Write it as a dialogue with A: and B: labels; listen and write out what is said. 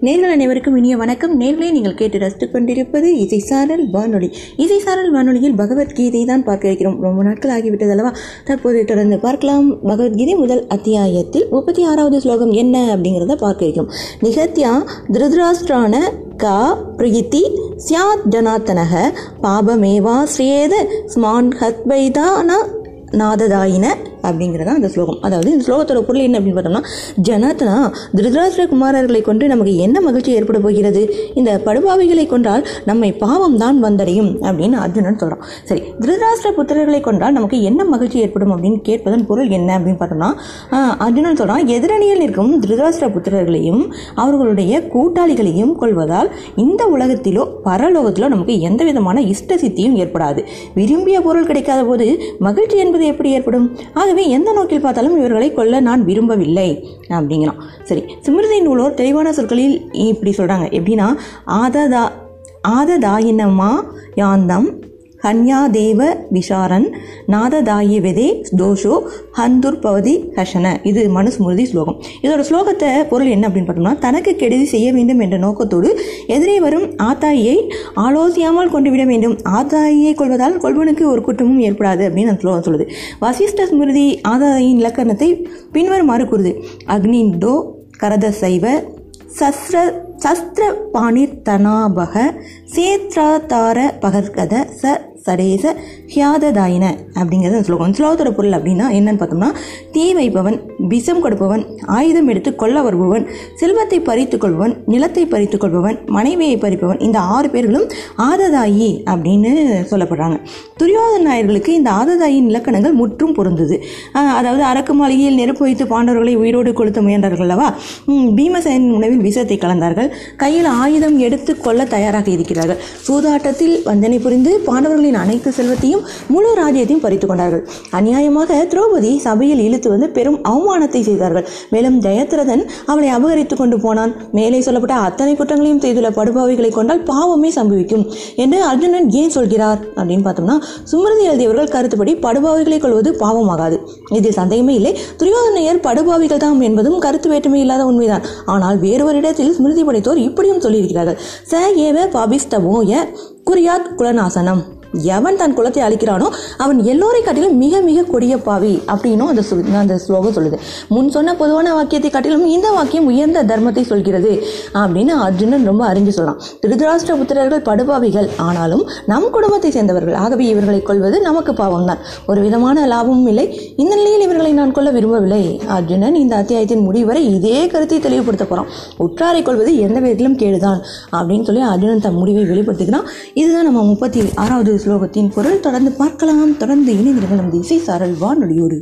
A: நேர்கள் அனைவருக்கும் இனிய வணக்கம். நேர்களை நீங்கள் கேட்டு ரசித்துக் கொண்டிருப்பது இசை சாரல் வானொலி. இசை சாரல் வானொலியில் பகவத்கீதை தான் பார்க்க இருக்கிறோம். ரொம்ப நாட்கள் ஆகிவிட்டது அல்லவா? தற்போது தொடர்ந்து பார்க்கலாம். பகவத்கீதை முதல் அத்தியாயத்தில் முப்பத்தி ஆறாவது ஸ்லோகம் என்ன அப்படிங்கிறத பார்க்க இருக்கிறோம். நிகத்யா திருதராஷ்டிரான கா பிரகித்தி சியாத் ஜனாத்தனக பாபமேவா ஸ்ரேத ஸ்மான் ஹத்வைதான நாததாயின அப்படிங்கிறதா அந்த ஸ்லோகம். அதாவது இந்த ஸ்லோகத்தோட பொருள் என்ன அப்படின்னு பார்த்தோம்னா ஜனத்தனா திருதராஷ்டிர குமாரர்களை கொண்டு நமக்கு என்ன மகிழ்ச்சி ஏற்பட போகிறது? இந்த படுபாவைகளை கொண்டால் நம்மை பாவம் தான் வந்தடையும் அப்படின்னு அர்ஜுனன் சொல்கிறான் சரி திருதராஷ்டிர புத்திரர்களை கொண்டால் நமக்கு என்ன மகிழ்ச்சி ஏற்படும் அப்படின்னு கேட்பதன் பொருள் என்ன அப்படின்னு பார்த்தோம்னா அர்ஜுனன் சொல்கிறான் எதிரணியில் இருக்கும் திருதராஷ்டிர புத்திரர்களையும் அவர்களுடைய கூட்டாளிகளையும் கொள்வதால் இந்த உலகத்திலோ பரலோகத்திலோ நமக்கு எந்த விதமான இஷ்ட சித்தியும் ஏற்படாது. விரும்பிய பொருள் கிடைக்காத போது மகிழ்ச்சி என்பது எப்படி ஏற்படும்? ஆகவே எந்த நோக்கில் பார்த்தாலும் இவர்களை கொல்ல நான் விரும்பவில்லை. அப்படிங்கிறான். சரி சிமிருதி நூலோர் தெளிவான சொற்களில் இப்படி சொல்கிறாங்க எப்படின்னா ஆததா ஆததாயினமா யாந்தம் ஹன்யாதேவ விஷாரன் நாததாயிவெதே தோஷோ ஹந்துர்பவதி ஹஷன. இது மனுஸ்மிருதி ஸ்லோகம். இதோட ஸ்லோகத்தை பொருள் என்ன அப்படின்னு பார்த்தோம்னா தனக்கு கெடுதி செய்ய வேண்டும் என்ற நோக்கத்தோடு எதிரே வரும் ஆத்தாயியை ஆலோசியாமல் கொண்டு விட வேண்டும். ஆத்தாயியை கொள்வதால் கொள்வனுக்கு ஒரு குற்றமும் ஏற்படாது அப்படின்னு அந்த ஸ்லோகம் சொல்லுது. வசிஷ்ட ஸ்மிருதி ஆதாயின் இலக்கணத்தை பின்வருமாறு கூறுது. அக்னிண்டோ கரத சைவ சஸ்ர சஸ்திர பாணிர் தனாபக சேத்ராதார பகர்கத ச சடேச ஹியாததாயின அப்படிங்கிறது ஸ்லோகம் ஸ்லோகத்தோட பொருள் அப்படின்னா என்னன்னு பார்த்தோம்னா தீ வைப்பவன் விஷம் கொடுப்பவன் ஆயுதம் எடுத்து கொல்ல வருபவன் செல்வத்தை பறித்துக் கொள்பவன் நிலத்தை பறித்து கொள்பவன் மனைவியை பறிப்பவன் இந்த ஆறு பேர்களும் ஆததாயி அப்படின்னு சொல்லப்படுறாங்க. துரியோதன நாயர்களுக்கு இந்த ஆததாயின் இலக்கணங்கள் முற்றும் பொருந்தது. அதாவது அரக்கு மாளிகையில் நெருப்பு வைத்து பாண்டவர்களை உயிரோடு கொளுத்த முயன்றார்கள் அல்லவா? பீமசேனின் உணவில் விஷத்தை கலந்தார்கள். கையில் ஆயுதம் எடுத்து கொள்ள தயாராக இருக்கிறார்கள். சூதாட்டத்தில் வந்தனை புரிந்து பாண்டவர்களின் அனைத்து செல்வத்தையும் முழு ராஜ்யத்தையும் பறித்துக் கொண்டார்கள். அநியாயமாக திரௌபதி சபையில் இழுத்து வந்து பெரும் அவமானத்தை செய்தார்கள். மேலும் ஜெயத்ரதன் அவளை அபகரித்துக் கொண்டு போனான். மேலே சொல்லப்பட்ட அத்தனை குற்றங்களையும் செய்துள்ள படுபாவைகளை கொண்டால் பாவமே சம்பவிக்கும் என்று அர்ஜுனன் ஏன் சொல்கிறார்? அப்படின்னு பார்த்தோம்னா சுமிருதி எழுதியவர்கள் கருத்துப்படி படுபாவைகளை கொள்வது பாவமாகாது. இதில் சந்தேகமே இல்லை. துரியோதனையர் படுபாவிகள் தான் என்பதும் கருத்து வேற்றுமை இல்லாத உண்மைதான். ஆனால் வேறொரு இடத்தில் ஸ்மிருதி படைத்தோர் இப்படியும் சொல்லியிருக்கிறார்கள். ச ஏவ பாபிஸ்தவோய குறியாத் குலநாசனம். எவன் தன் குலத்தை அழிக்கிறானோ அவன் எல்லோரை காட்டிலும் மிக மிக கொடிய பாவி அப்படின்னும் அந்த சொல் அந்த ஸ்லோகம் சொல்லுது. முன் சொன்ன பொதுவான வாக்கியத்தை காட்டிலும் இந்த வாக்கியம் உயர்ந்த தர்மத்தை சொல்கிறது அப்படின்னு அர்ஜுனன் ரொம்ப அறிஞ்சு சொல்லலாம் திருதராஷ்டிர புத்திரர்கள் படுபாவிகள் ஆனாலும் நம் குடும்பத்தை சேர்ந்தவர்கள். ஆகவே இவர்களை கொள்வது நமக்கு பாவம்தான். ஒரு விதமான லாபமும் இல்லை. இந்த நிலையில் இவர்களை நான் கொள்ள விரும்பவில்லை. அர்ஜுனன் இந்த அத்தியாயத்தின் முடிவரை இதே கருத்தை தெளிவுபடுத்த போறான். உற்றாரை கொள்வது எந்த விதத்திலும் கேடுதான் அப்படின்னு சொல்லி அர்ஜுனன் தன் முடிவை வெளிப்படுத்திக்கிறான். இதுதான் நம்ம முப்பத்தி ஆறாவது ஸ்லோகத்தின் பொருள். தொடர்ந்து பார்க்கலாம். தொடர்ந்து இணைந்திருங்கள். நமது இசை சாரல் வானொலியோடு.